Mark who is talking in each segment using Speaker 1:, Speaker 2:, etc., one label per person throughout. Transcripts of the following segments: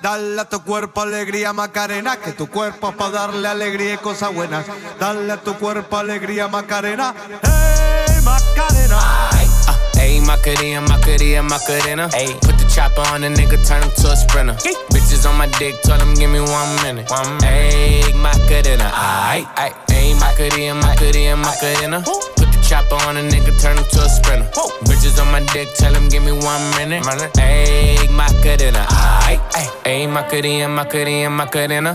Speaker 1: Dale a tu cuerpo alegría Macarena, que tu cuerpo es para darle alegría y cosas buenas. Dale a tu cuerpo alegría Macarena, hey Macarena.
Speaker 2: Ayy, Macarena, Macarena, Macarena. Ayy, put the chopper on the nigga, turn him to a sprinter. Bitches on my dick, tell him give me one minute. One minute. Ayy, Macarena, Macarena, Macarena, Macarena. Chopper on a nigga, turn him to a sprinter. Bitches on my dick, tell him give me one minute. Ayy, Macarena, aight. Ayy, Macarena, Macarena, Macarena.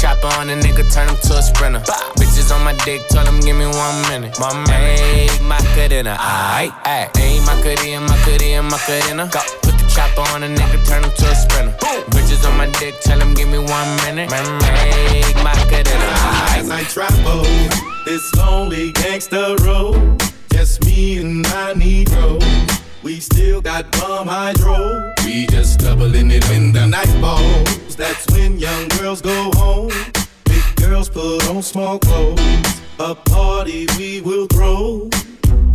Speaker 2: chopper on a nigga, turn him to a sprinter. Bitches on my dick, tell him give me one minute. My Hey, Macarena, aight, aight. Hey, Macarena, Macarena, Macarena. Put the chopper on a nigga, turn him to a sprinter. Bitches on my dick, tell him give me one minute. My Hey, Macarena, aight.
Speaker 3: As I travel this lonely gangster road, just me and my Negro. We still got bomb hydro. We just doubling it when the night falls. That's when young girls go home. Big girls put on small clothes. A party we will throw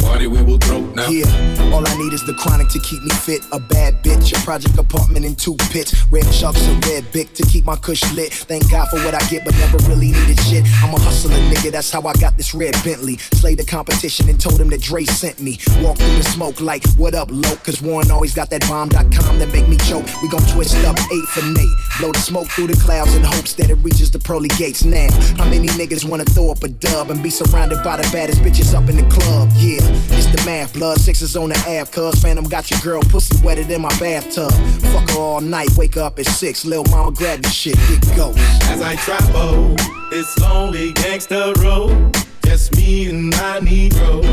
Speaker 3: party we will throw now.
Speaker 4: Yeah, all I need is the chronic to keep me fit. A bad bitch, a project apartment in two pits. Red sharks and red bic to keep my cush lit. Thank God for what I get, but never really needed shit. I'm a hustler, nigga, that's how I got this red Bentley. Slayed the competition and told him that Dre sent me. Walk through the smoke like, what up, low? Cause Warren always got that bomb.com that make me choke. We gon' twist up eight for Nate. Blow the smoke through the clouds in hopes that it reaches the pearly gates now. How many niggas wanna throw up a dub and be surrounded by the baddest bitches up in the club? Yeah. It's the math, blood sixes on the app, cuz Phantom got your girl pussy wetted in my bathtub. Fuck her all night, wake up at six, lil' mama grab the shit, get go.
Speaker 3: As I travel this lonely gangster road, just me and my Negro.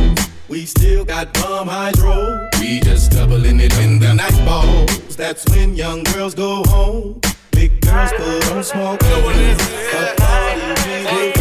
Speaker 3: We still got bomb hydro. We just doubling it when the night falls. That's when young girls go home. Big girls put on small clothes. A party we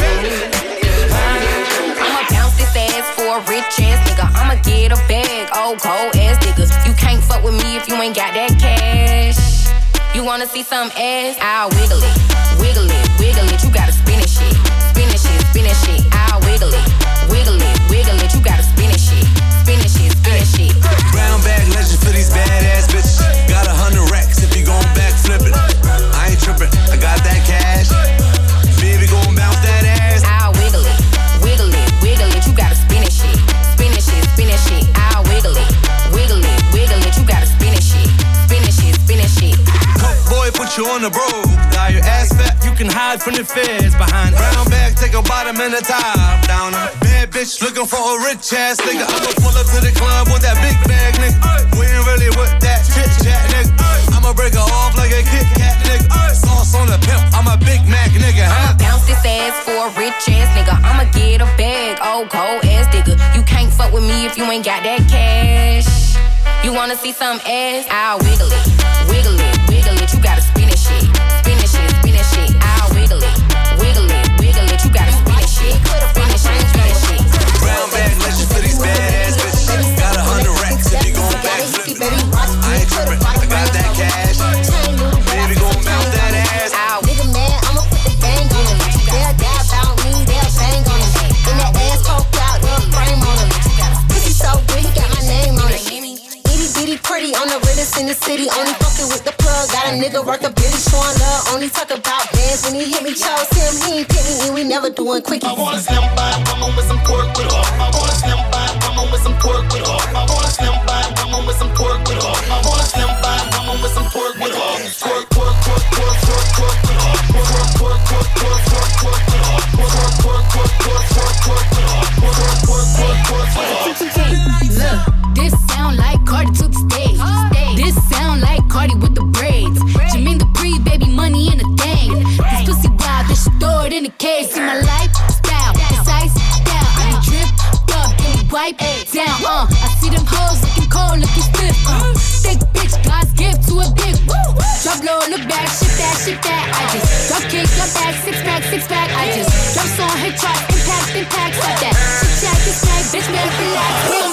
Speaker 3: go
Speaker 5: for a rich ass nigga. I'ma get a bag, oh cold ass nigga. You can't fuck with me if you ain't got that cash. You wanna see some ass? I'll wiggle it, wiggle it, wiggle it. You gotta spin it shit, spin it shit, spin it shit. I'll wiggle it, wiggle it, wiggle it. You gotta spin it shit, spin it shit, spin it shit.
Speaker 6: Brown bag legend for these badass bitches. Got a hundred racks if you gon' back flip. I ain't trippin', I got that cash. Baby gon' bounce put you on the road. Got your ass fat, you can hide from the feds behind brown bag. Take a bottom and a top down. A bad bitch looking for a rich ass nigga. I'ma pull up to the club with that big bag, nigga. We ain't really with that chit chat, nigga. I'ma break her off like a Kit Kat, nigga. Sauce on the pimp, I'm a Big Mac, nigga. Huh?
Speaker 5: I'ma bounce this ass for a rich ass nigga. I'ma get a bag, old cold ass nigga. You can't fuck with me if you ain't got that cash. You wanna see some ass? I'll wiggle it, wiggle it, wiggle it. You gotta
Speaker 7: in the city. Only fucking with the plug, got a nigga worth a billy showing love. Only talk about bands when he hit me, chose him. He ain't pick me, and we never doing quickie.
Speaker 3: I wanna slim by woman with some pork with her. I
Speaker 8: shit it in the case. See my lifestyle, precise style. I be dripped up, we wipe down. Uh, I see them hoes looking cold, looking stiff. Uh, thick bitch, God's gift to a dick. Drop low, look back, shit that, shit that. I just drop kick, drop back, six pack, six pack. I just jumps on hit chart, impact, impact, like that. Chat, this bag, bitch, better relax.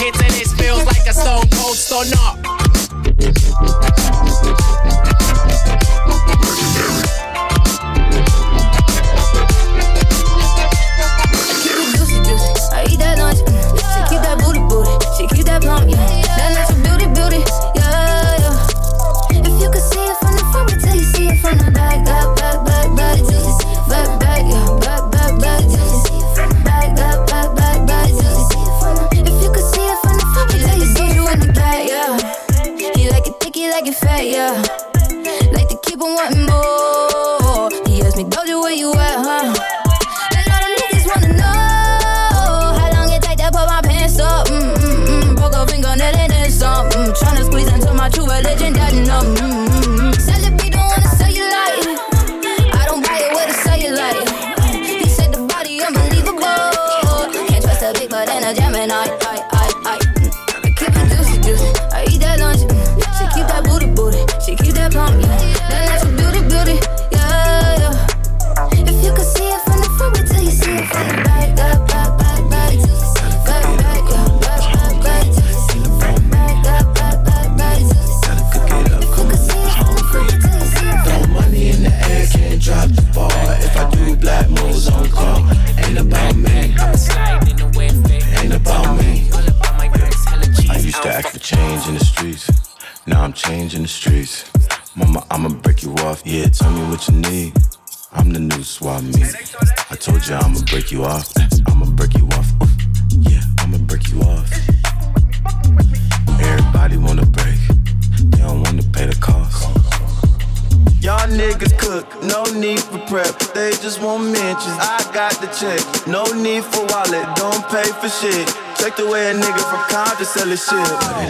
Speaker 7: and it feels like a
Speaker 9: stone
Speaker 10: cold stunner.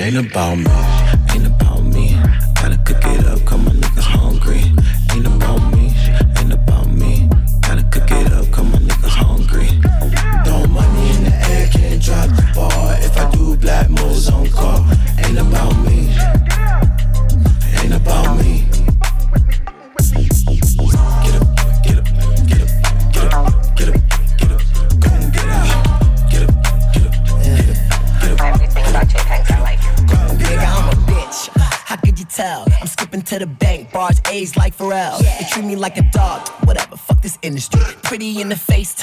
Speaker 10: Ain't about me,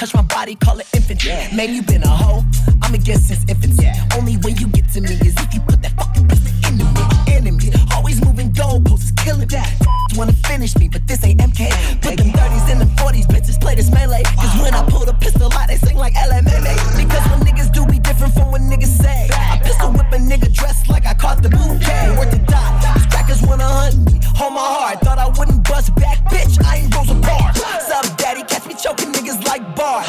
Speaker 11: touch my body, call it infantry. Man, you been a hoe, I'm a guest since infancy. Only way you get to me is if you put that fucking pistol into me. Enemy, always moving goalposts, killing that. Wanna finish me, but this ain't MK. Put them 30s in the 40s, bitches play this melee. Cause when I pull the pistol out, they sing like LMA. Because when niggas do be different from what niggas say. I pistol whip a nigga dressed like I caught the bouquet. Worth the dot, these crackers wanna hunt me. Hold my heart, thought I wouldn't bust back, bitch. I ain't Rosa Parks. Sub daddy, catch me choking niggas like Bart.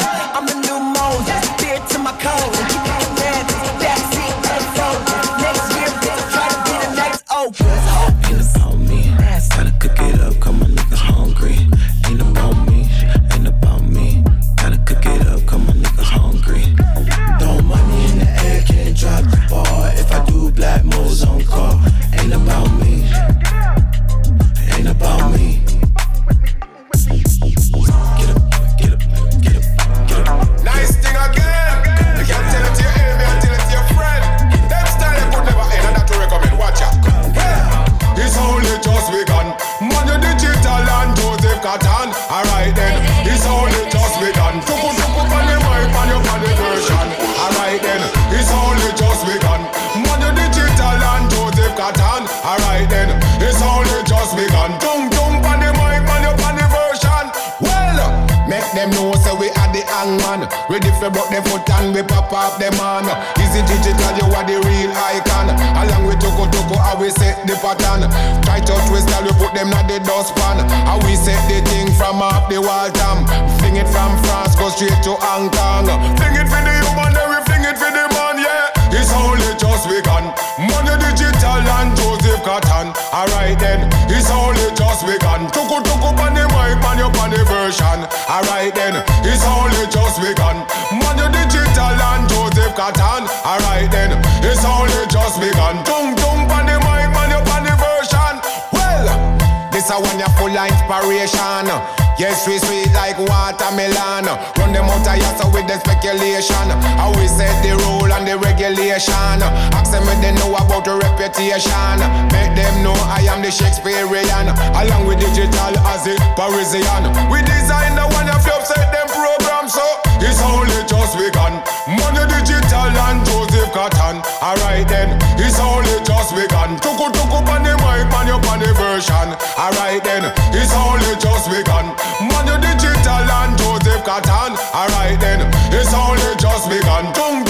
Speaker 12: Pop them man. Easy digital, you are the real icon. Along with Toko Toko, how we set the pattern. Try to twist all we put them at the dustpan. How we set the thing from off the wall tam. Fling it from France, go straight to Hong Kong. Fling it for the human, we fling it for the. It's only just begun. Money digital and Joseph Cotton. Alright then, it's only just begun. Tuku tuku on the mic, man, you on the version. Alright then, it's only just begun. Money digital and Joseph Cotton. Alright then, it's only just begun. Tung tung on the this a one you full of inspiration. Yes, we sweet like watermelon. Run them out of here so with the speculation. How we set the rule and the regulation. Ask them if they know about the reputation. Make them know I am the Shakespearean. Along with digital as a Parisian. We design the one if you upset them program so it's only just begun. Money digital and Joseph Cotton. Alright then, it's only just begun. Tuku tuku on the mic, man, you on the version. Alright then, it's only just begun. Money digital and Joseph Cotton. Alright then, it's only just begun. Tung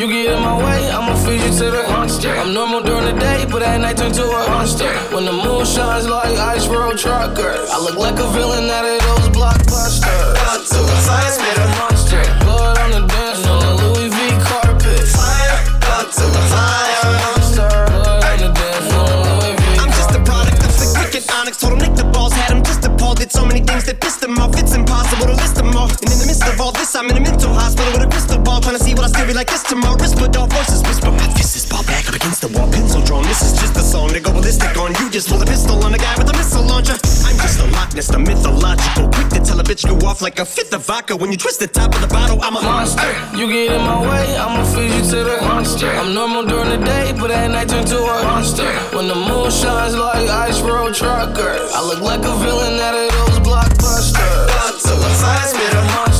Speaker 12: You
Speaker 13: get in
Speaker 14: my way, I'ma feed you to the monster. I'm normal during the day, but at night turn to a monster. When the moon shines like ice road truckers, I look like a villain out of those blockbusters.
Speaker 13: Blood to the fire,
Speaker 14: spit a monster. Blood on the dance floor, the Louis V carpet.
Speaker 13: Fire, blood to the fire.
Speaker 14: Monster. Blood on the dance floor, Louis V
Speaker 13: I'm just a product of the wicked onyx. Told him Nick the balls had him just appalled. Did so many things that pissed him off. It's impossible to list them all. And in the midst of all this, I'm in a mental hospital with a crystal ball. Trying to see what I still be like this tomorrow. Whisper dog voices whisper. My fist is ball back up against the wall. Pencil drawn. This is just a song to go ballistic on. You just pull a pistol on the guy with a missile launcher. I'm just a Loch Ness, the mythological. Quick to tell a bitch go off like a fifth of vodka. When you twist the top of the bottle, I'm a
Speaker 14: monster. You get in my way, I'ma feed you to the monster. I'm normal during the day, but at night turn to a monster. When the moon shines like ice road truckers, I look like a villain out of those blockbusters.
Speaker 13: Godzilla, fire,
Speaker 14: spit a monster.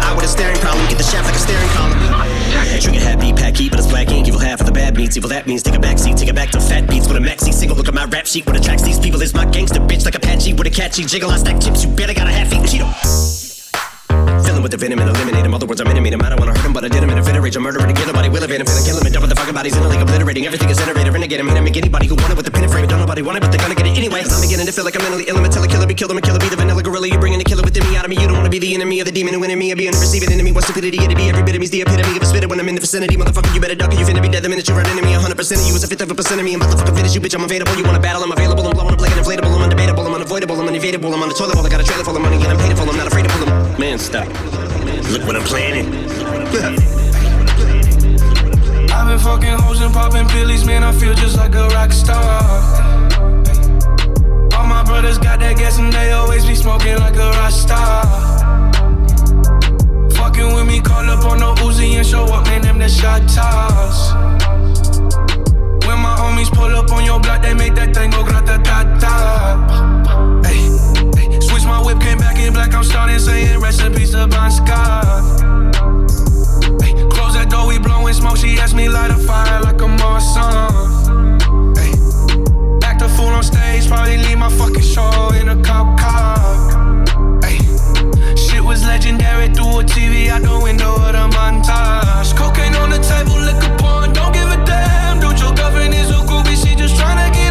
Speaker 13: heat, but it's black ink. Evil half of the bad beats. Evil that means take a back seat, take it back to fat beats with a maxi single. Look at my rap sheet. What attracts these people is my gangster bitch like Apache with a catchy jiggle. I stack chips. You better got a half eat Cheeto. Filling with the venom and eliminate him. Other words, I'm intimate him. I don't wanna hurt him, but I did him in a fit rage. I'm murdering again. Nobody will evade him. Finna kill him and dump the fucking bodies in a lake, obliterating everything is iterated. Renegade him, hit him, make anybody who want it with the pin and frame. Don't nobody want it, but they're gonna get it anyway. I'm beginning to feel like I'm mentally ill. I'm a tell a killer, be killed, I'm a killer, be the vanilla gorilla. You're bringing the killer within me out of me. You don't wanna be the enemy of the demon who in me. I be an receiving enemy. What stupidity it'd be. Every bit of me's the epitome of a spitter when I'm in the vicinity. Motherfucker, you better duck you finna be dead the minute you run into me. 100% of you is a fifth of a percent of me. I'm about to fucking you, bitch. I'm available. You wanna battle? I'm available. I'm blowing like an inflatable. I'm undebatable. I'm unavoidable. I'm unevadable. I'm on the toilet bowl. I got a trailer full of money and I'm hateful. I'm not afraid to pull them. Man, stop. Look what I'm planning.
Speaker 14: I've been fucking hoes and popping pillies, man. I feel just like a rock star. All my brothers got that gas and they always be smoking like a rock star. Fucking with me, call up on the Uzi and show up, man. Them the shot toss. When my homies pull up on your block, they make that thing go grata ta ta. Hey, hey. Switch my whip, came back in black. I'm starting saying recipes to Bon Scott. Ay, close that door, we blowing smoke. She asked me light a fire like a Marsan. Ay, act a fool on stage, probably leave my fucking show in a cop car. Ay, shit was legendary through a TV out the window of the montage. Cocaine on the table, liquor porn, don't give a damn. Dude, your girlfriend is a groupie, she just tryna get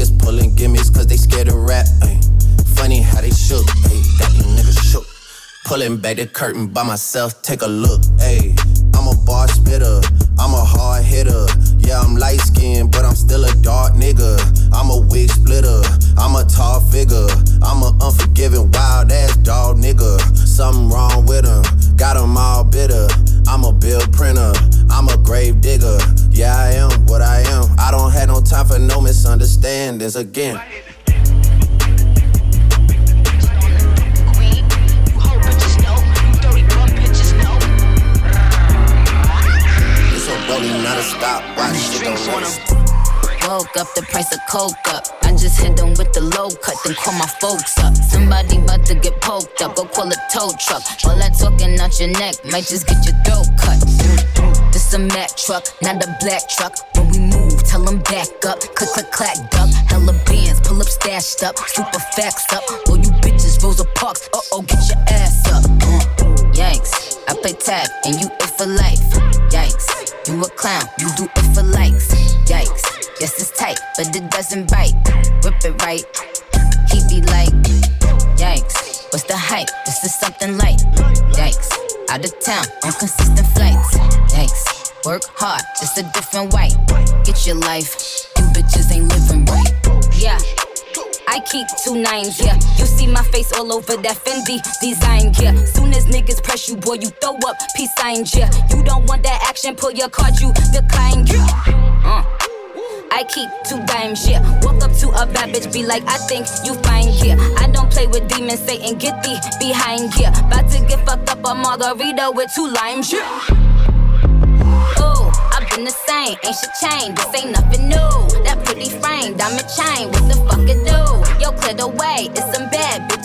Speaker 15: Niggas pulling gimmicks cause they scared to rap. ay. Funny how they shook, ay, got these niggas shook. Pulling back the curtain by myself, take a look. Ayy, I'm a bar spitter, I'm a hard hitter. Yeah, I'm light skinned, but I'm still a dark nigga. I'm a wig splitter, I'm a tall figure. I'm a unforgiving, wild ass dog nigga. Something wrong with him, got him all bitter. I'm a bill printer, I'm a grave digger. Yeah, I am what I am. I don't have no time for no misunderstandings again. Rolling, not a stop. Watch shit don't wanna
Speaker 8: Woke up the price of coke up. I just hit them with the low cut, then call my folks up. Somebody about to get poked up, go call a tow truck. All that talking out your neck might just get your throat cut. This a Mack truck, not a black truck. When we move, tell them back up. Click, click, clack, duck. Hella bands, pull up, stashed up. Super facts up. All you bitches, Rosa Parks. Uh oh, get your ass up. Uh, yikes.
Speaker 5: I play tag and you it for life. Yikes, you a clown, you do it for likes. Yikes, yes it's tight, but it doesn't bite. Rip it right, he be like, yikes, what's the hype? This is something light. Yikes, out of town on consistent flights. Yikes, work hard, just a different way. Get your life, you bitches ain't living right. Yeah. I keep two nines, yeah. You see my face all over that Fendi design, yeah. Soon as niggas press you, boy, you throw up peace signs, yeah. You don't want that action, pull your card, you decline, yeah. Uh. I keep two dimes, yeah. Walk up to a bad bitch, be like, I think you fine, yeah. I don't play with demons, Satan, get thee behind, yeah. About to get fucked up a margarita with two limes, yeah. I've been the same, ain't shit changed. This ain't nothing new. That pretty frame, diamond chain, what the fuck it do? Clear the way, it's some bad bitches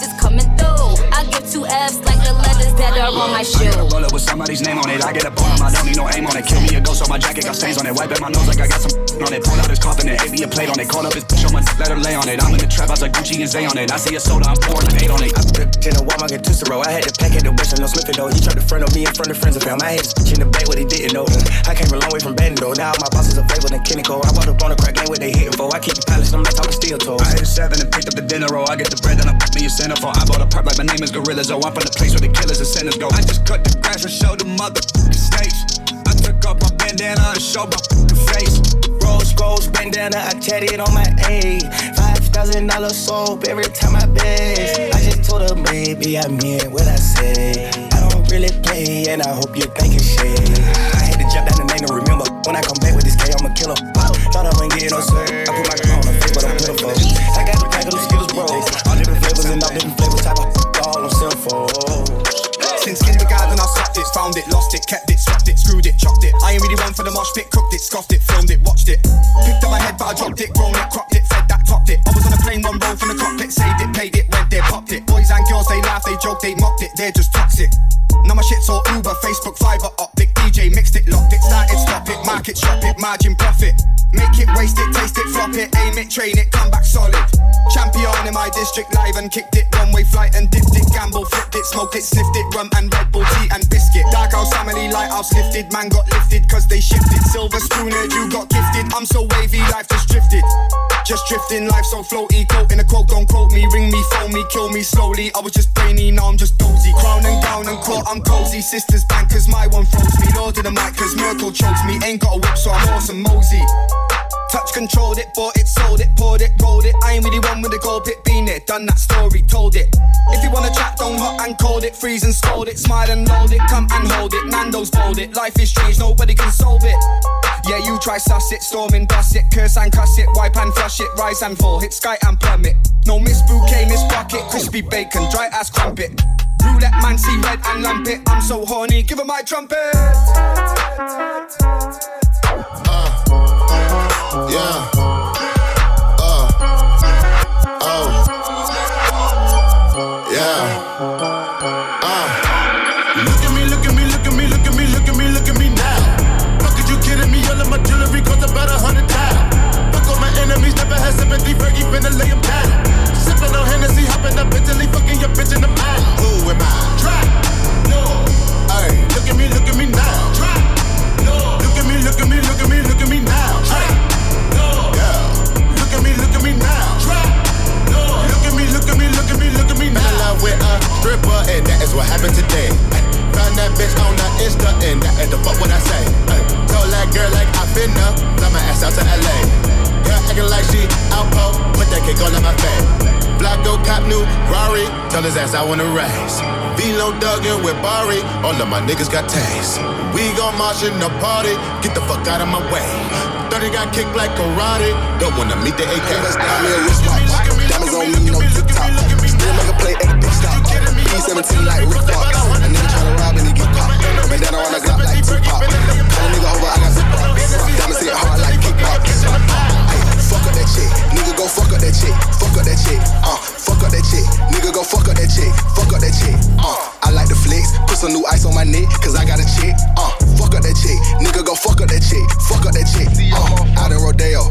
Speaker 5: are on my shoe.
Speaker 16: I got a with somebody's name on it. I get a bomb, I don't need no aim on it. Kill me a ghost on my jacket, got stains on it. Wiping my nose like I got some on it. Pull out his coffin and hit me a plate on it. Call up his bitch on my let her lay on it. I'm in the trap, I like Gucci and Zay on it. I see a soda, I'm pouring an eight on it.
Speaker 17: I ripped in a Walmart, get row. I had to pack at the Western, no slipping though. He tried to front of me in front of friends of him. I had bitch in the back, what he didn't know. I came a long way from Bando. Now all my bosses are favored than Kinnico. I bought up on the crack game what they hitting for. I keep the palace, I'm not talking steel toes.
Speaker 16: I hit a seven and picked up the dinner roll. I get the bread and I put me a centerfold. I bought a perp like my name is Gorillas. Oh, I'm from the place where the killers and go. I just cut the grass and showed the motherfucking stage. I took off my bandana and showed my fucking face.
Speaker 17: Rose goes bandana, I tatted on my A. Five thousand dollar soap every time I beg. I just told her, baby, I mean what I say. I don't really play, and I hope you're thinking shit. I had to jump down the name to remember. When I come back with this K, I'm a killer. Thought I wouldn't get no sir. I put my girl on the face, but I'm pitiful. I got the pack of skills, bro. All different flavors and all different flavors.
Speaker 18: Found it, lost it, kept it, swapped it, screwed it, chopped it. I ain't really one for the mosh pit, cooked it, scoffed it, filmed it, watched it. Picked up my head, but I dropped it, grown it, cropped it, fed that, topped it. I was on a plane, one roll from the cockpit, saved it, paid it, went there, popped it. Boys and girls, they laugh, they joke, they mocked it, they're just toxic. Now my shit's all Uber, Facebook, fiber optic, DJ mixed it, locked market, shop it, margin, profit. Make it, waste it, taste it, flop it, aim it, train it, come back solid. Champion in my district, live and kicked it, one way flight and dipped it, gamble, flipped it, smoked it, sniffed it, rum and Red Bull tea and biscuit. Dark house family, lighthouse lifted, man got lifted cause they shifted. Silver spoonhead, you got gifted. I'm so wavy, life just drifted. Just drifting, life so floaty. Quote in a quote, don't quote me, ring me, phone me, kill me slowly. I was just brainy, now I'm just dozy. Crown and gown and court, I'm cozy. Sisters bankers, my one froze me. Lord of the mic, cause Merkel chokes me. Ain't got a whip, so I'm awesome, mosey. Touch controlled it, bought it, sold it, poured it, rolled it. I ain't really one with the gold pit, been there, done that story, told it. If you wanna chat, don't hot and cold it, freeze and scold it, smile and load it, come and hold it. Nando's fold it, life is strange, nobody can solve it. Yeah, you try suss it, storm and bust it, curse and cuss it, wipe and flush it, rise and fall, hit sky and plummet. No miss bouquet, miss bucket, crispy bacon, dry ass crumpet. Roulette man, see red and lamp it. I'm so horny, give her my trumpet.
Speaker 7: Uh, Yeah. Uh.
Speaker 12: Oh. Yeah. Finna lay 'em down. Sippin' on Hennessy, hopping up Italy, fucking your bitch in the mouth.
Speaker 7: Who am I?
Speaker 12: Try. No.
Speaker 7: Hey.
Speaker 12: Look at me, look at me now. Try. No. Look at me, look at me, look at me, look at me now. Try. No.
Speaker 7: Yeah.
Speaker 12: Look at me, look at me now. Try. No. Look at me, look at me, look at me, look at me
Speaker 7: Fell in love with a stripper, and that is what happened today. Found that bitch on the Insta, and that ain't the fuck what I say. Ay, Told that girl like I finna, fly my ass out to LA. Girl acting like she outpo, put that cake all in my face. Flacco cop new Rari, tell his ass I wanna race. Velo Duggan with Bari, all of my niggas got taste. We gon' march in the party, get the fuck out of my way. 30 got kicked like karate, don't wanna meet the AK.
Speaker 19: Buy me a wristwatch. Diamonds on me, no TikTok. Still make a play at the big stop. P17 like Rick Fox. A nigga Bandana on the Glock like Tupac. Call a nigga over, I got zip box. Diamonds hit hard like kickbox. Ay, Fuck up that chick, nigga go fuck up that chick, fuck up that chick, uh, fuck up that chick, nigga go fuck up that chick, fuck up that chick, uh, I like the flex, put some new ice on my neck, cause I got a chick, uh, fuck up that chick, nigga go fuck up that chick, fuck up that chick, uh, out in Rodeo,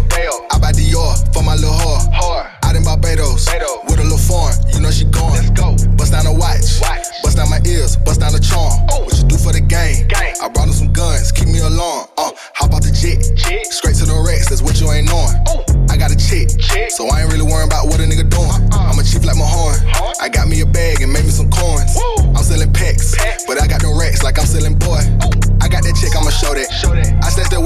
Speaker 19: I buy Dior for my little whore, out in Barbados, with a little foreign, you know she going, bust down a watch, bust down my ears, bust down the charm, I brought him some
Speaker 20: guns, keep me alarm. Uh, hop out the jet? jet? Straight to the racks, that's what you ain't knowing. Ooh. I got a check, so I ain't really worrying about what a nigga doing. Uh-uh. I'm a chief like my horn. Huh? I got me a bag and made me some coins. Woo. I'm selling packs, Pack. but I got the racks like I'm selling boy. Ooh. I got that check, I'ma show that. Show that. I stacked that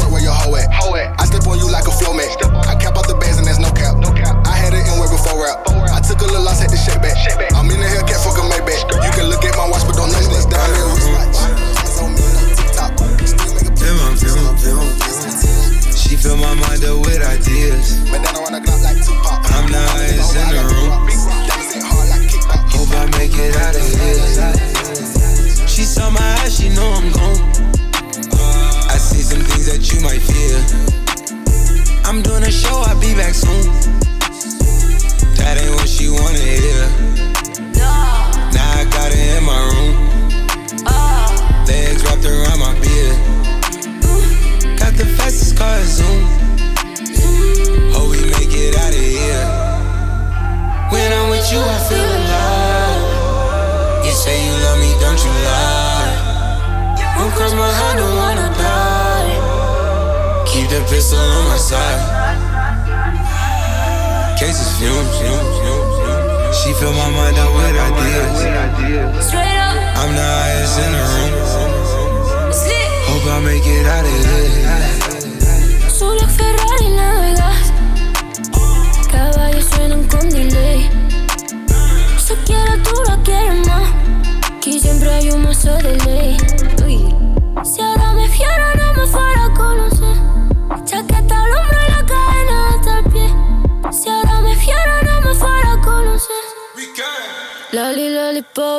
Speaker 20: Pistol on my side. Cases fumes. She fill my mind up with ideas.
Speaker 7: Straight up.
Speaker 20: I'm the highest in the room. Hope I make it out of here.
Speaker 7: Solo Ferrari navegas. Caballos suenan con delay. Se quiere, tú la quieres más. Aquí siempre hay un mazo de ley. Uy.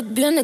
Speaker 7: Bien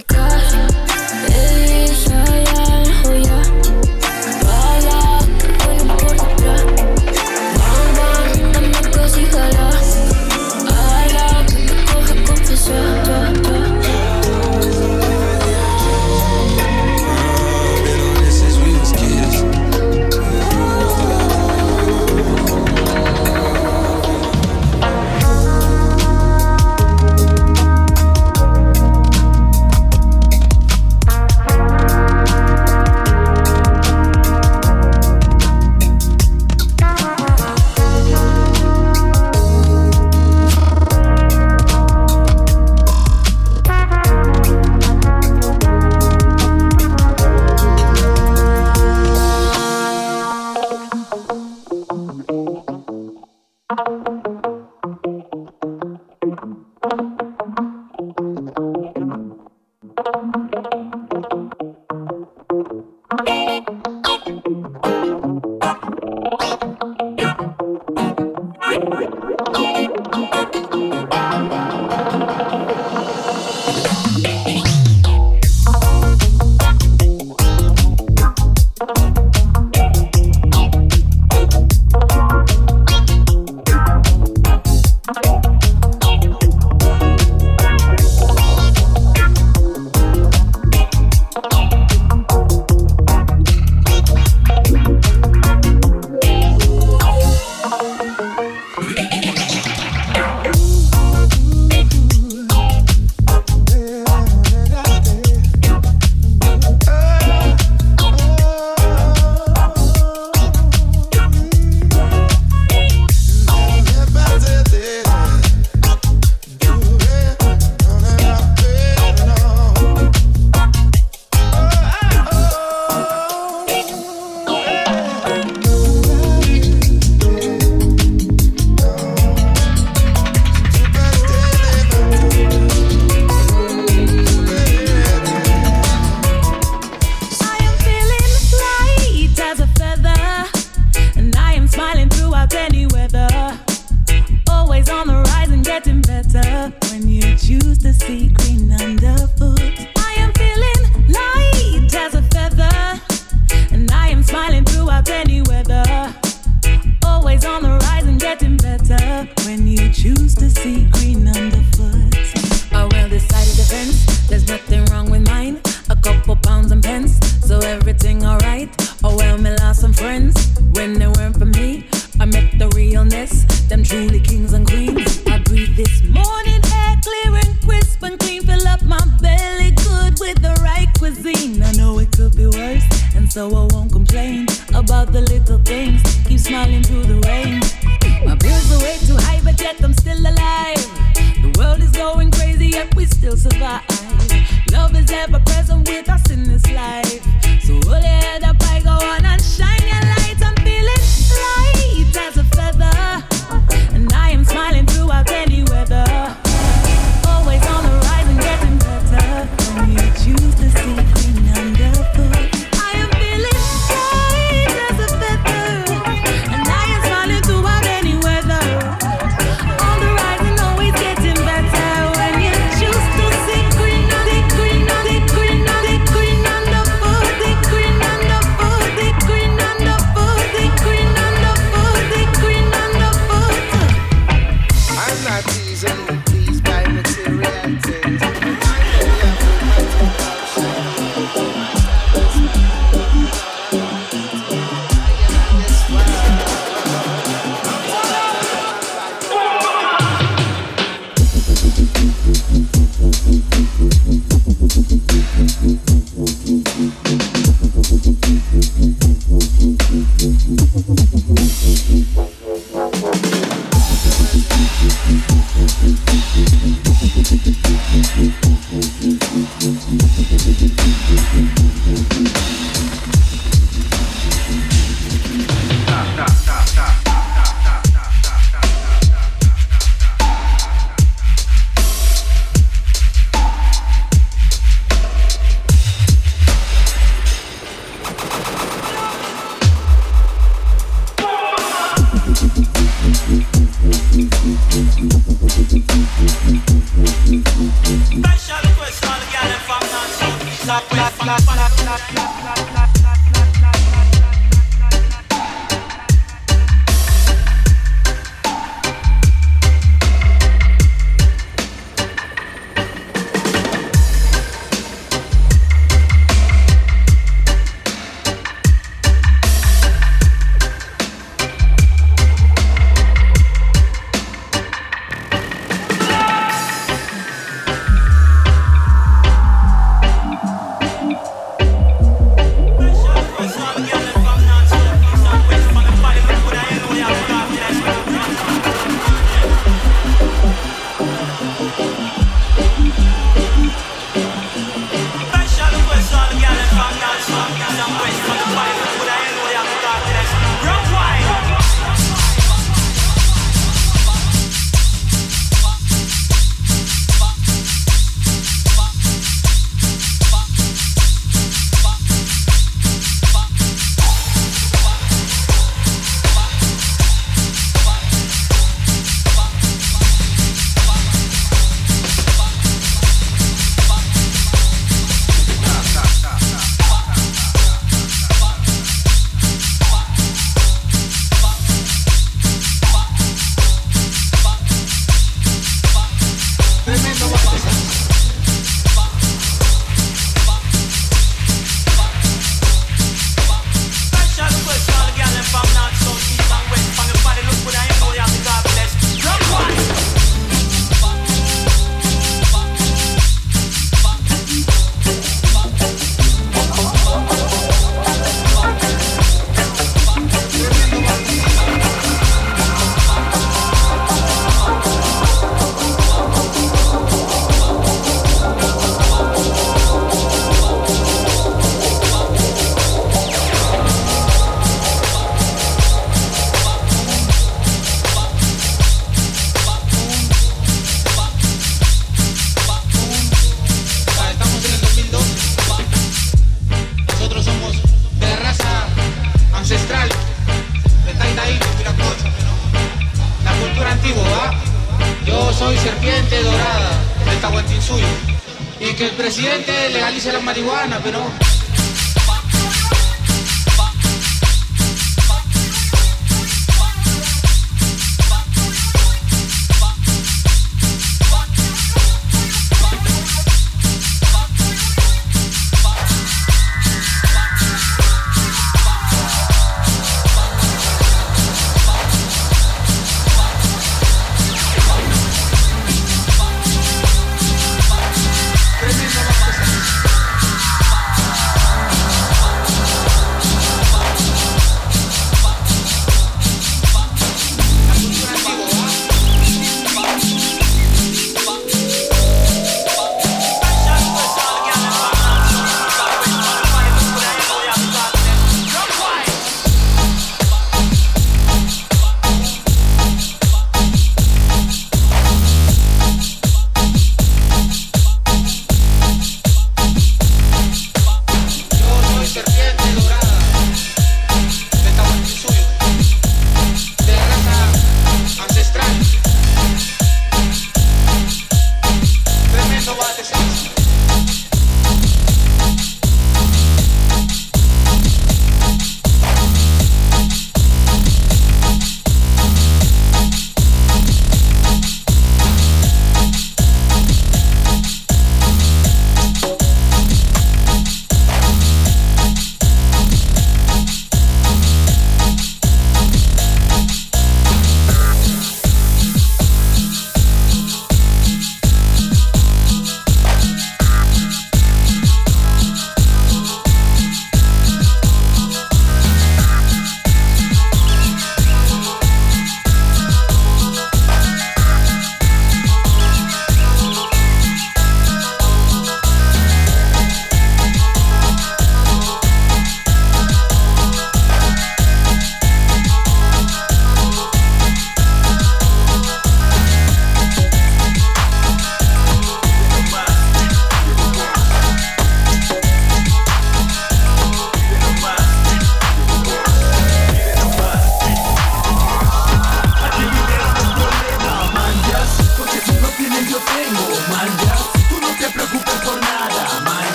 Speaker 21: pence, so everything alright. Oh well, me lost some friends when they weren't for me. I met the realness, them truly kings and queens. I breathe this morning air clear and crisp and clean. Fill up my belly good with the right cuisine. I know it could be worse, and so I won't complain about the little things. Keep smiling through the rain. My bills are way too high, but yet I'm still alive. The world is going crazy, yet we still survive. Love is ever present with us in this life. So hold your head up, I go on and shine your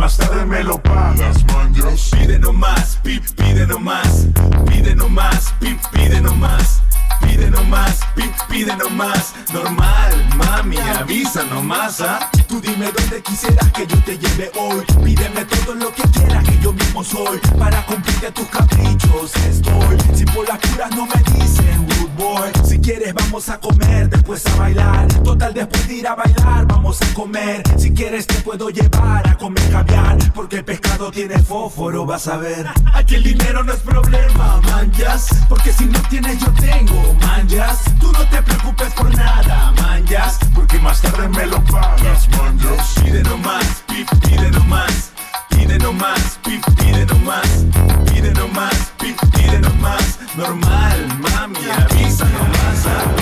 Speaker 3: más tarde me lo pagas, manjas. Pide nomás, pip, pide nomás. Pide nomás, pip, pide nomás. Pide nomás, pip, pide nomás. Normal, mami, avisa nomás, ¿ah? Tú dime dónde quisieras que yo te lleve hoy. Pídeme todo lo que quieras que yo mismo soy. Para cumplirte tus caprichos estoy. Si por las curas no me dicen good boy. Si quieres vamos a comer, después a bailar. Total, después de ir a bailar, vamos a comer. Si quieres te puedo llevar a comer caviar. Porque el pescado tiene fósforo, vas a ver. Aquí el dinero no es problema, manjas. Porque si no tienes, yo tengo, manjas. Tú no te preocupes por nada, manjas. Porque más tarde me lo pagas, manjas. Pide nomás, pide nomás. Pide nomás, pide nomás. Pide nomás, pide nomás. Normal, mami, avisa nomás.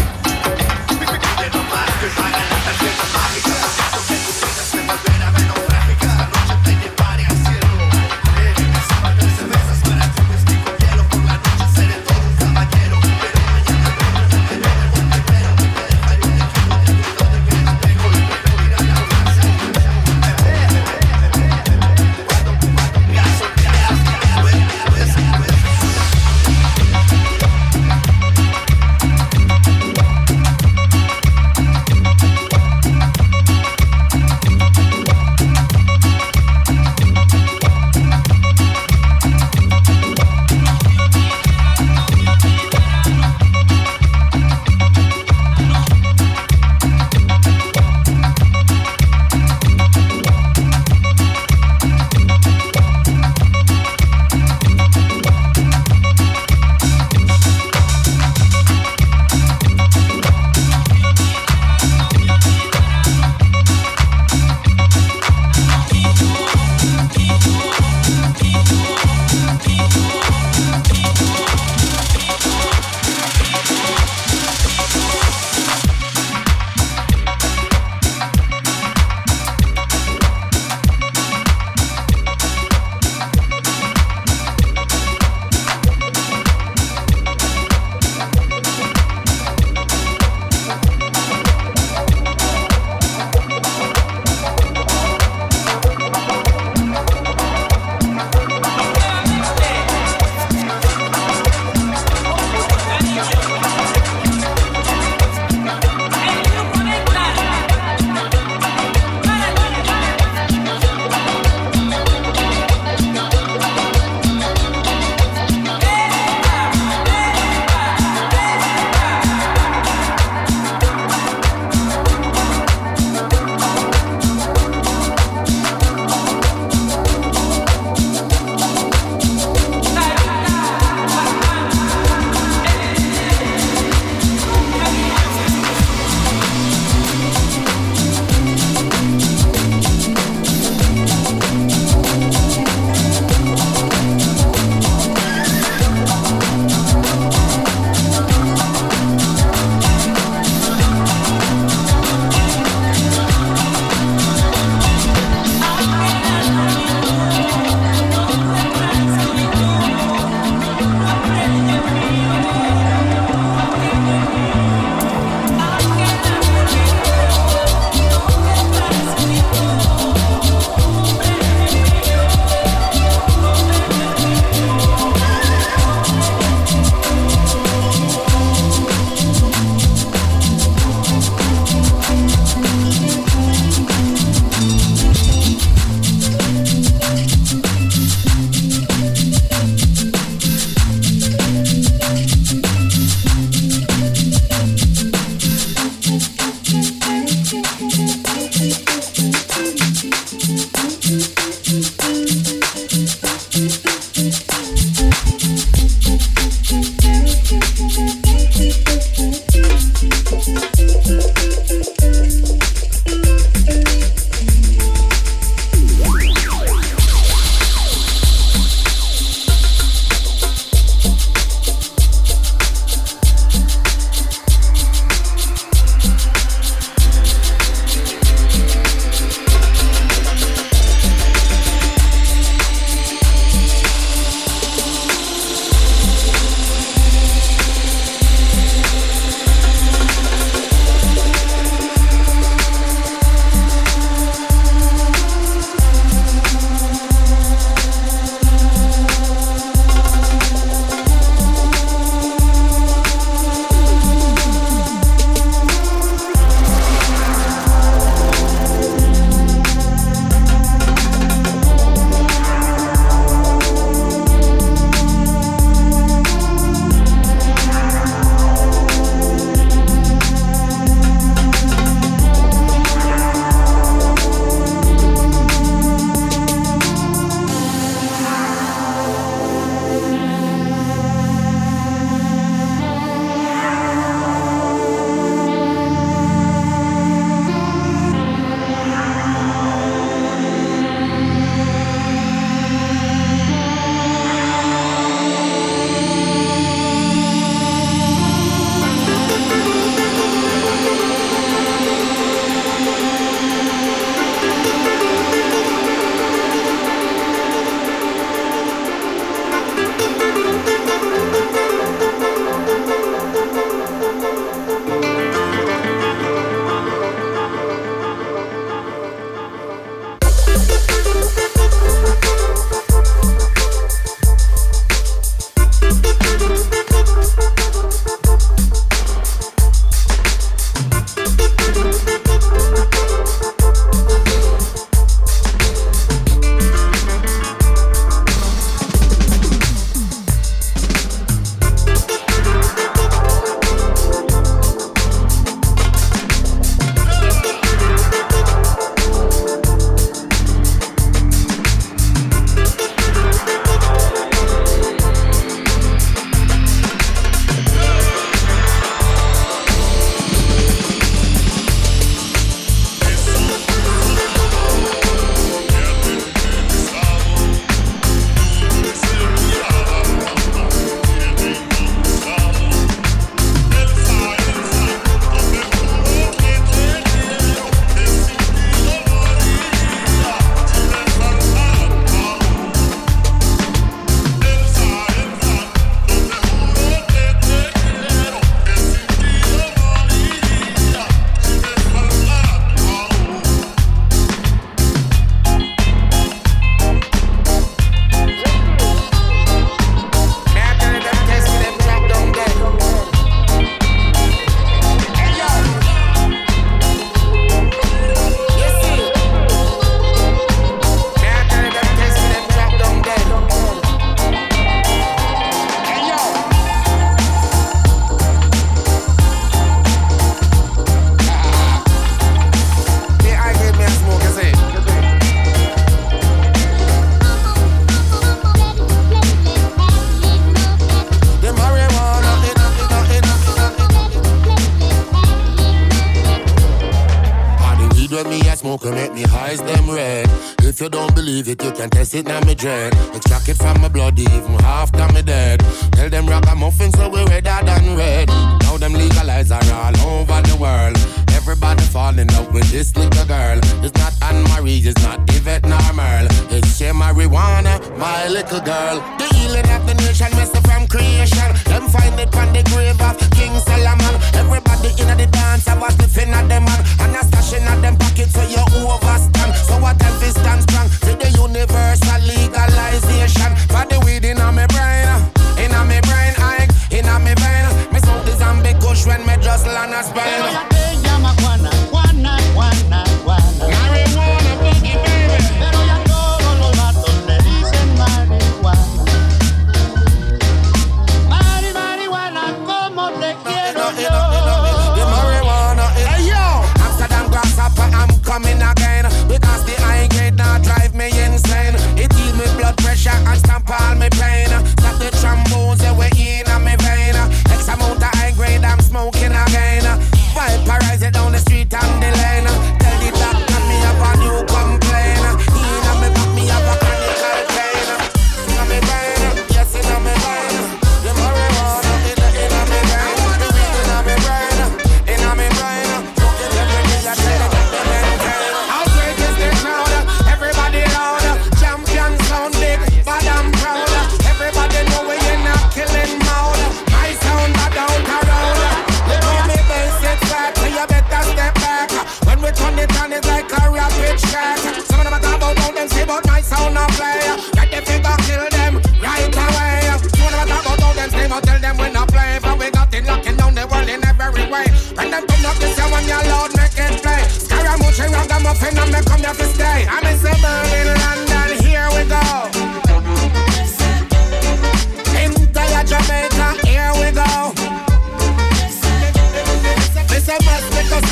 Speaker 22: It's it my drain. dread. Extract it from my blood, even half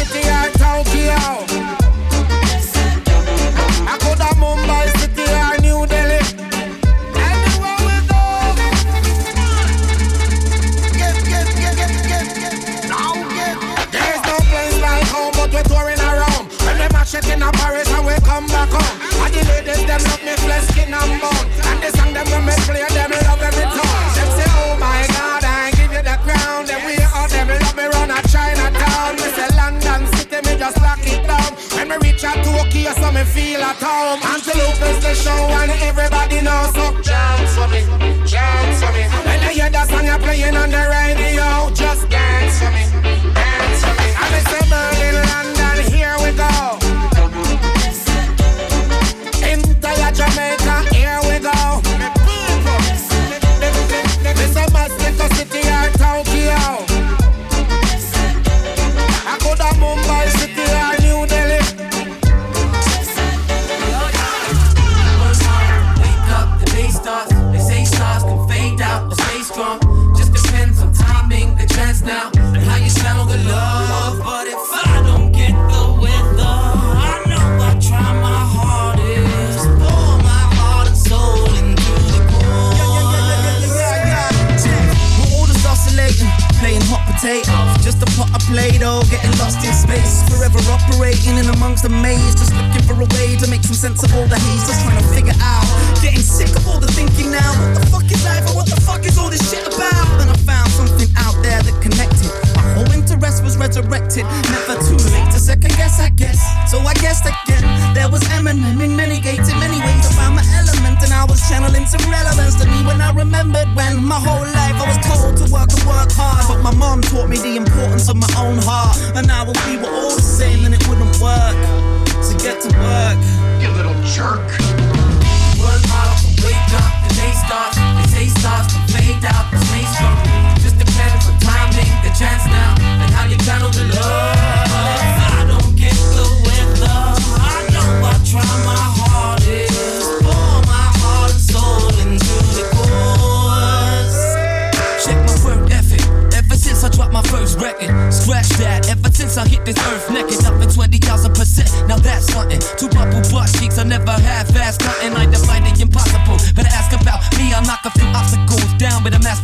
Speaker 22: city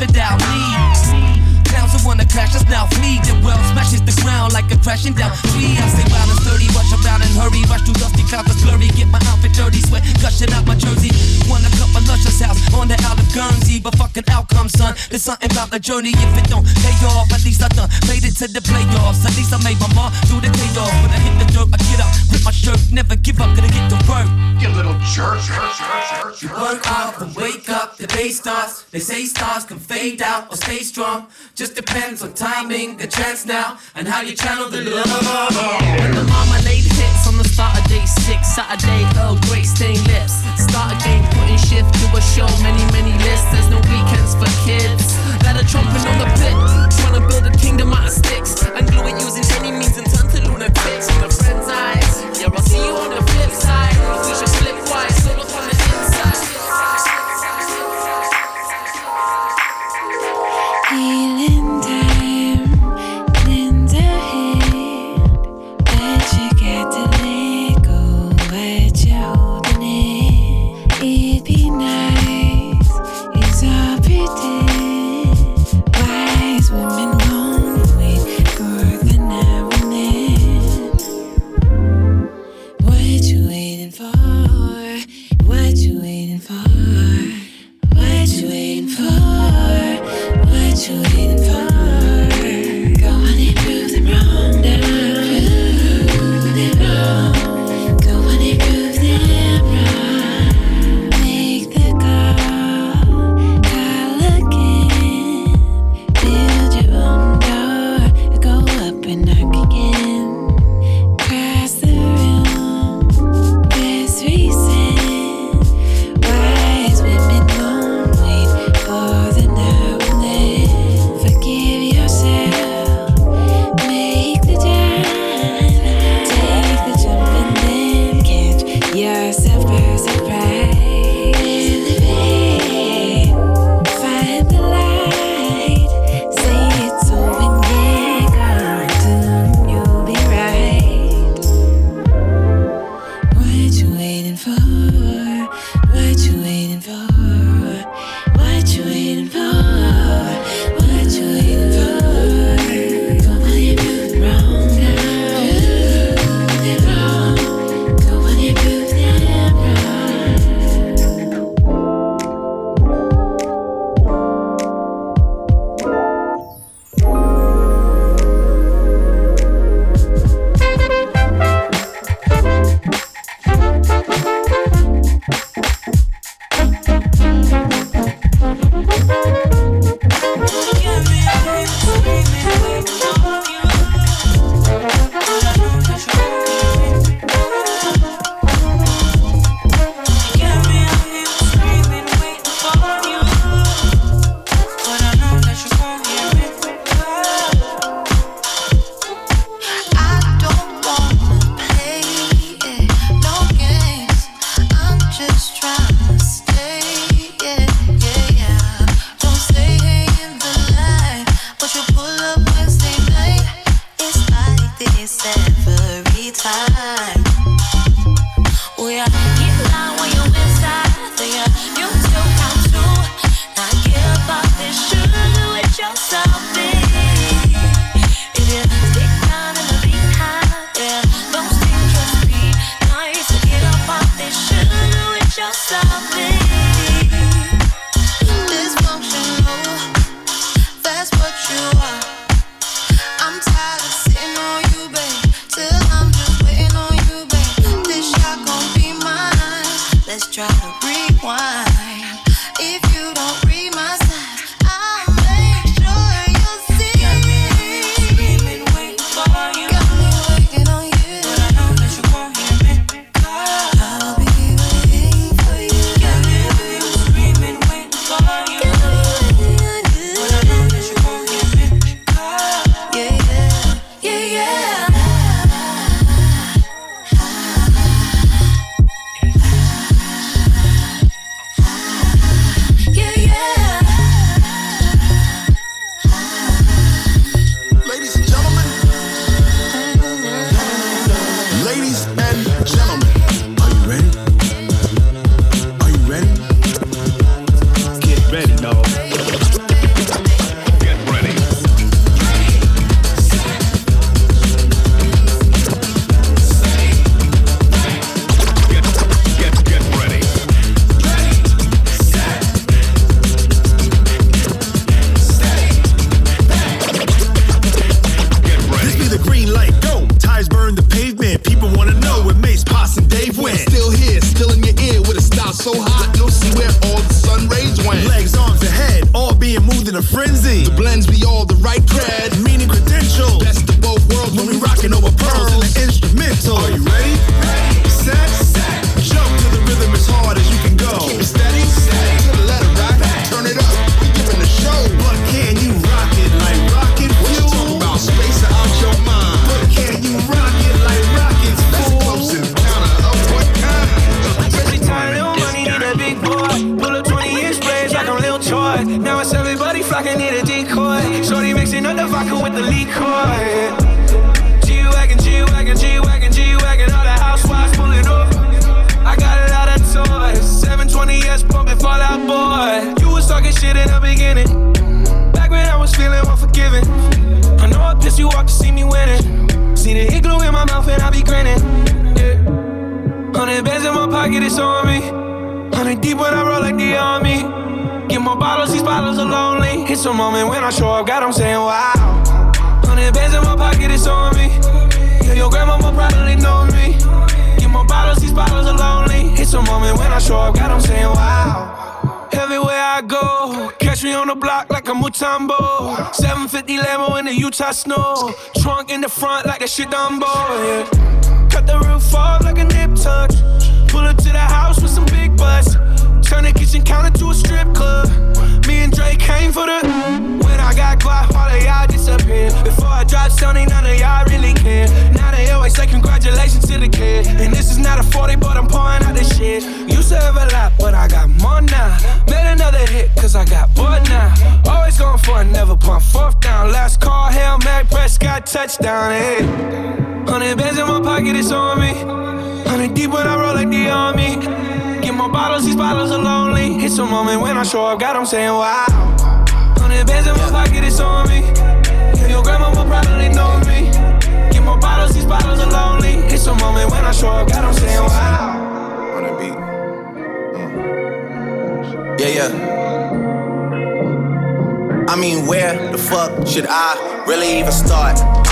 Speaker 22: that
Speaker 11: thou. Towns who wanna crash, that's now me. The world smashes the ground like a crashing down tree. I say violence 30. Rush around and hurry, rush through
Speaker 23: dusty clouds that's blurry. Get my outfit dirty, sweat gushing out my jersey. Wanna cup a luscious house on the Isle of Guernsey, but fucking outcome, son. There's something about the journey. If it don't pay off, at least I done made it to the playoffs. At least I made my mark through the payoff. When I hit the dirt, I get up, rip my shirt, never give up, gonna get to work.
Speaker 24: You little jerk, jerk, jerk, jerk.
Speaker 23: You work off and wake up, the day starts. They say stars can fade out or stay strong. Just depends on timing, the chance now, and how you channel the love. Marmalade hits on the start of day six, Saturday, Earl Grey stained lips. Start a game, putting shift to a show, many, many lists. There's no weekends for kids. Ladder trumping on the pit, trying to build a kingdom out of sticks. And glue it using any means and The
Speaker 25: blends be all
Speaker 14: moment when I show up, God, I'm saying wow. Hundred bands in my pocket, it's on me. Yeah, your grandma probably know me. Get more bottles, these bottles are lonely. It's a moment when I show up, God, I'm saying wow. Everywhere I go, catch me on the block like a Mutombo. 750 Lambo in the Utah snow. Trunk in the front like a shit Dumbo. Yeah. Cut the roof off like a nip tuck. Pull up to the house with some big butts. Turn the kitchen counter to a strip club. Me and Drake came for the. When I got quiet, all of y'all disappear. Before I drop Stoney, none of y'all really care. Now they always say congratulations to the kid. And this is not a 40, but I'm pouring out this shit. Used to have a lot, but I got more now. Made another hit, cause I got bored now. Always going for it, never pump fourth down. Last call, Hail Mary, Prescott, touchdown, hey. Hundred bands in my pocket, it's on me. Hundred deep when I roll like the army. Get more bottles, these bottles are lonely. It's a moment when I show up, God, I'm saying wow. Hundred bands in my pocket, it's on me. Yeah, your grandma will probably know me. Get more bottles, these bottles are lonely. It's a moment when I show up, God, I'm saying wow.
Speaker 15: On that beat. Mm. Yeah, yeah. I mean, where the fuck should I really even start?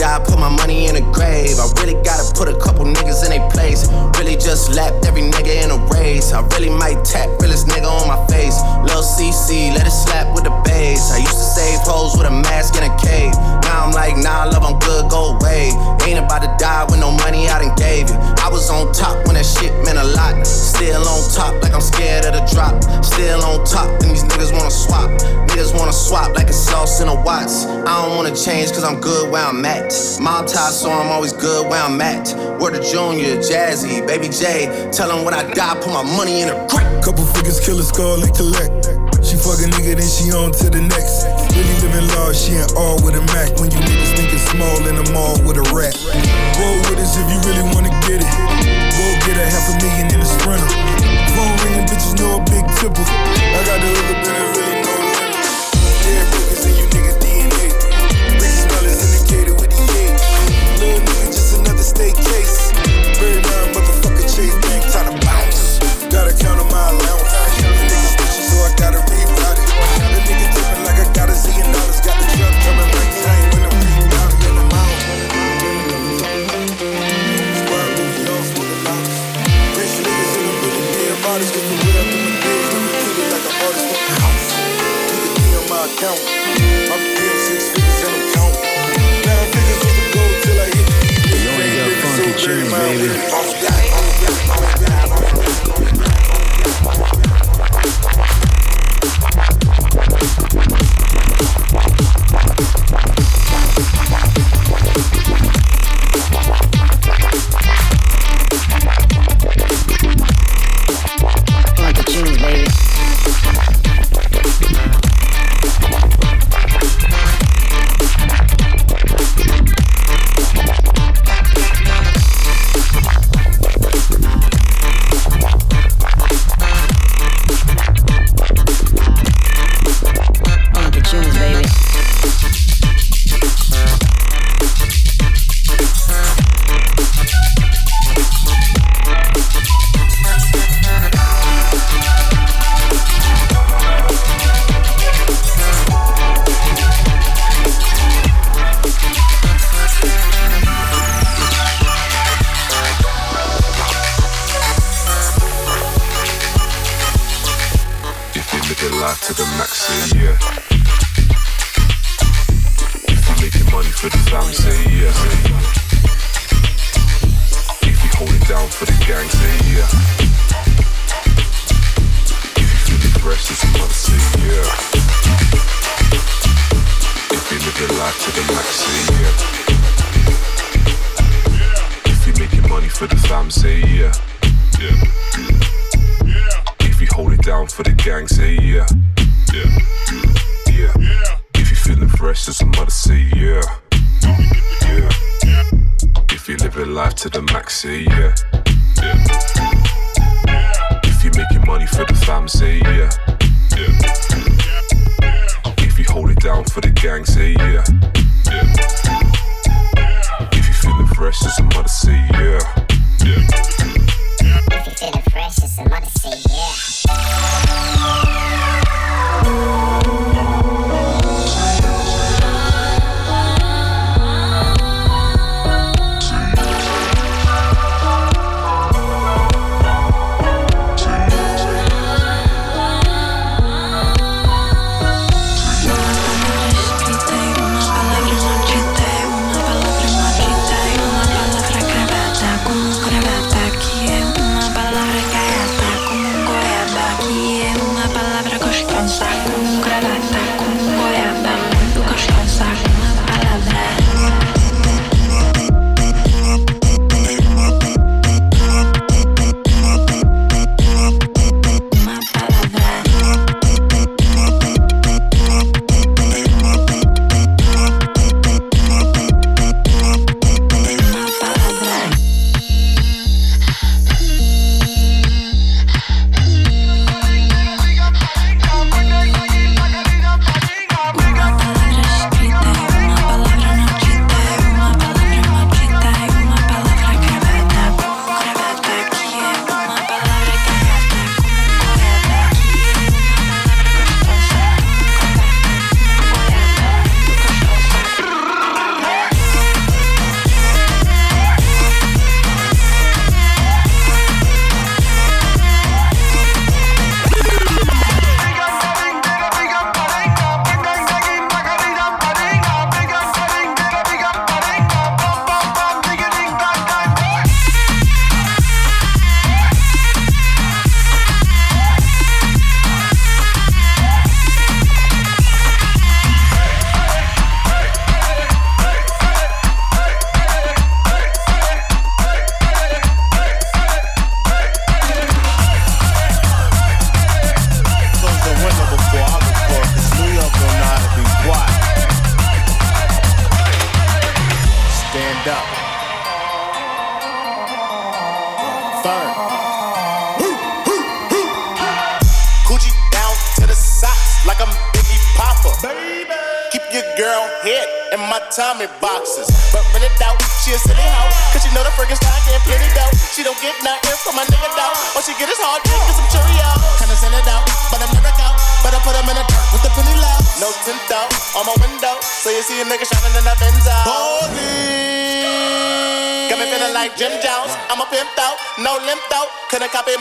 Speaker 15: Die, put my money in a grave. I really gotta put a couple niggas in their place. Really just lapped every nigga in a race. I really might tap realest nigga on my face. Lil CC, let it slap with the bass. I used to save hoes with a mask in a cave. Now I'm like, nah, love, I'm good, go away. Ain't about to die with no money I done gave you. I was on top when that shit meant a lot. Still on top, like I'm scared of the drop. Still on top, and these niggas wanna swap. Niggas wanna swap like a sauce in a Watts. I don't wanna change, cause I'm good where I'm at. Mob tie, so I'm always good where I'm at. Word to Junior, Jazzy, Baby J. Tell 'em when I die, put my money in a grave.
Speaker 25: Couple figures, kill a skull and collect. She fuck a nigga, then she on to the next. Really living large, she ain't all with a Mac. When you niggas thinking small in the mall with a rat. Roll with us if you really wanna get it. Go get a half a million in a sprinter. Phone ringing, bitches know a big tipple. I got the other bit of just another state case. Very round motherfucker chase gang, time to bounce. Gotta count on my allowance. Niggas snitching, so I gotta reroute it. The nigga tipping like I got a zillion dollars. Got the truck coming like when I'm reroute in the way it like house. The D on my account. Tunes, baby.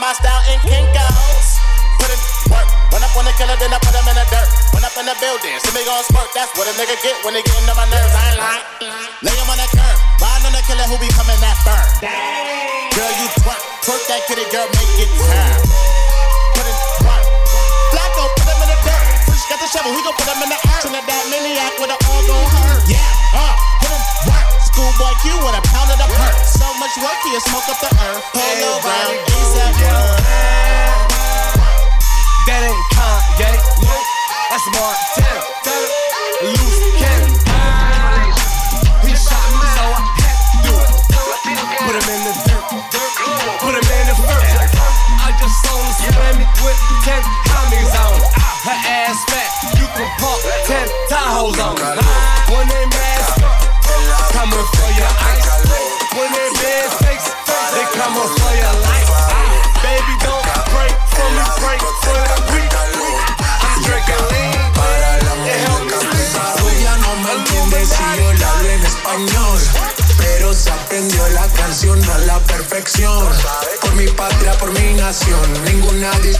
Speaker 20: bust out in Kinko's. Put in work. Run up on the killer, then I put him in the dirt. Run up in the building, see me gon' squirt. That's what a nigga get when they get into my nerves. I ain't lying. Lay him on the curb. Ride on the killer who be coming that firm. Girl, you twerk. Twerk that kitty, girl, make it turn. Put in work. Flacco, put him in the dirt. Fresh got the shovel, he gon' put him in the earth. Turn that maniac with the all gon' hurt. Yeah, uh, put in work. Schoolboy Q with a pound of the perk. So much work, he'll smoke up the earth.
Speaker 12: Pull hey, around. part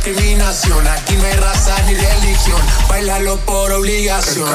Speaker 12: discriminación. Aquí no hay raza ni religión. Bailalo por obligación.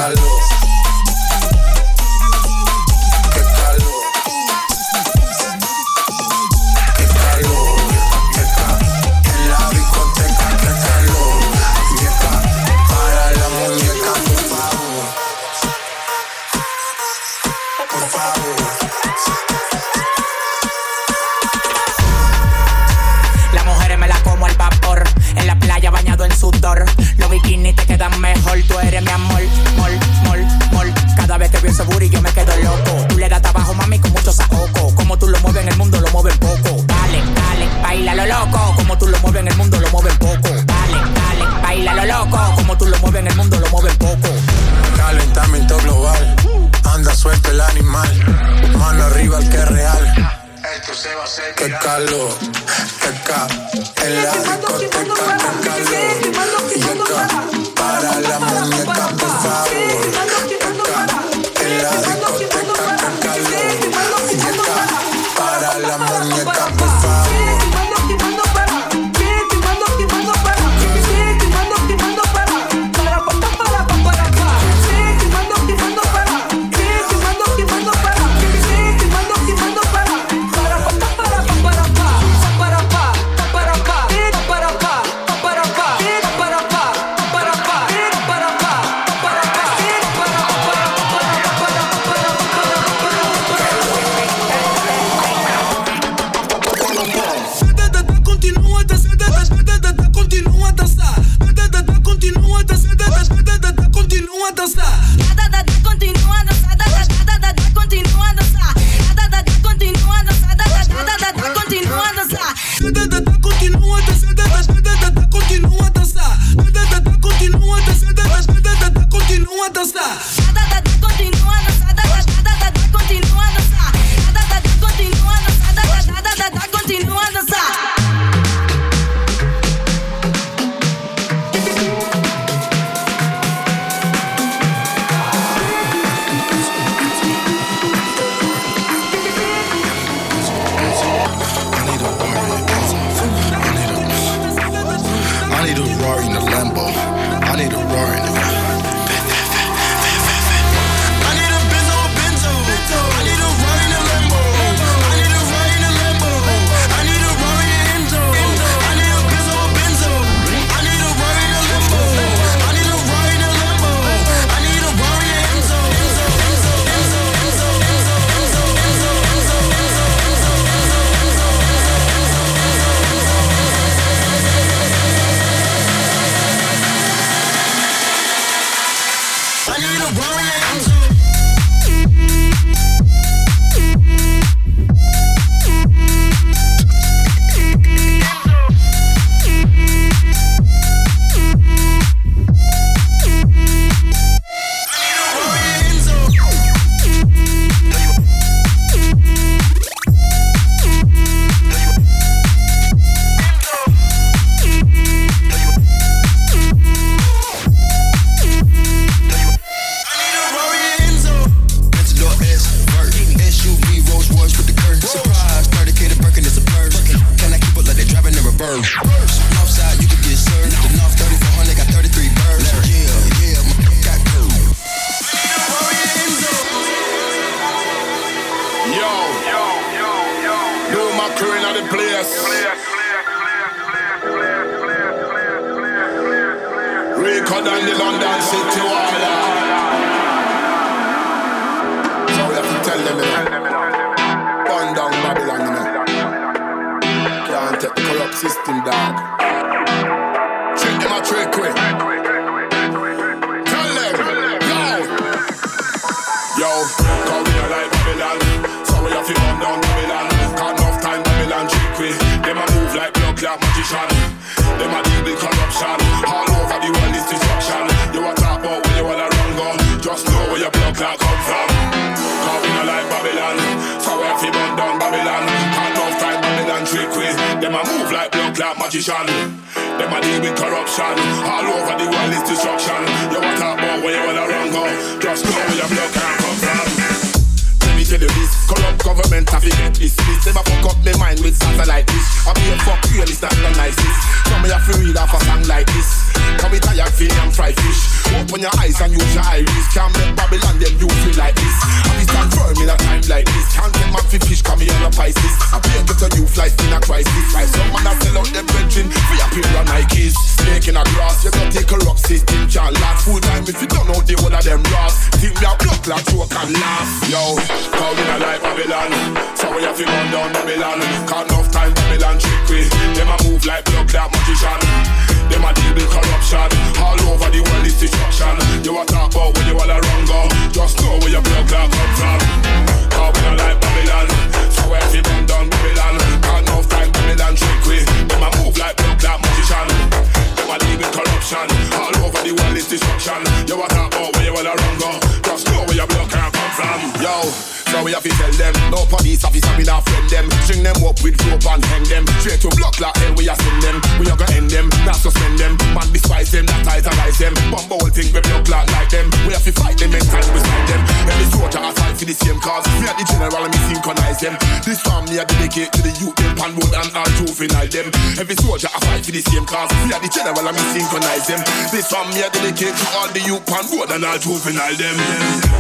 Speaker 12: Straight to block like hell we a send them. We a go end them, not suspend them. Man despise them, not idolize them. Bumble whole thing we block like like them. We have to fight them and time beside them. Every soldier a fight for the same cause. We are the general and we synchronize them. This family a dedicate to the youth them Pan road and all juvenile them. Every soldier a fight for the same cause. We are the general and we synchronize them. This family a dedicate to all the youth Pan road and all juvenile them.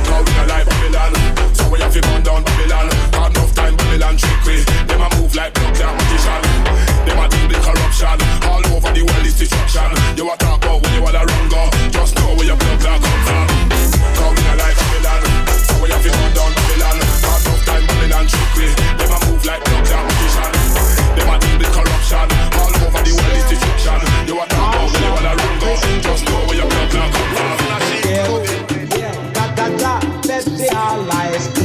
Speaker 12: Cause we are like Babylon So we have to burn down Babylon. Got enough time Babylon trick we. Them a move like blood clot magician. Them a deal with corruption. All over the world is destruction. You a talk about when you all around go. Just know where your blood clot come from. We not like Babylon. So we have to burn down Babylon. Got enough time Babylon trick we. Them a move like blood clot magician. Them a deal with corruption. All over the world is destruction. You a talk about when you all around go. Just know
Speaker 26: Let's see our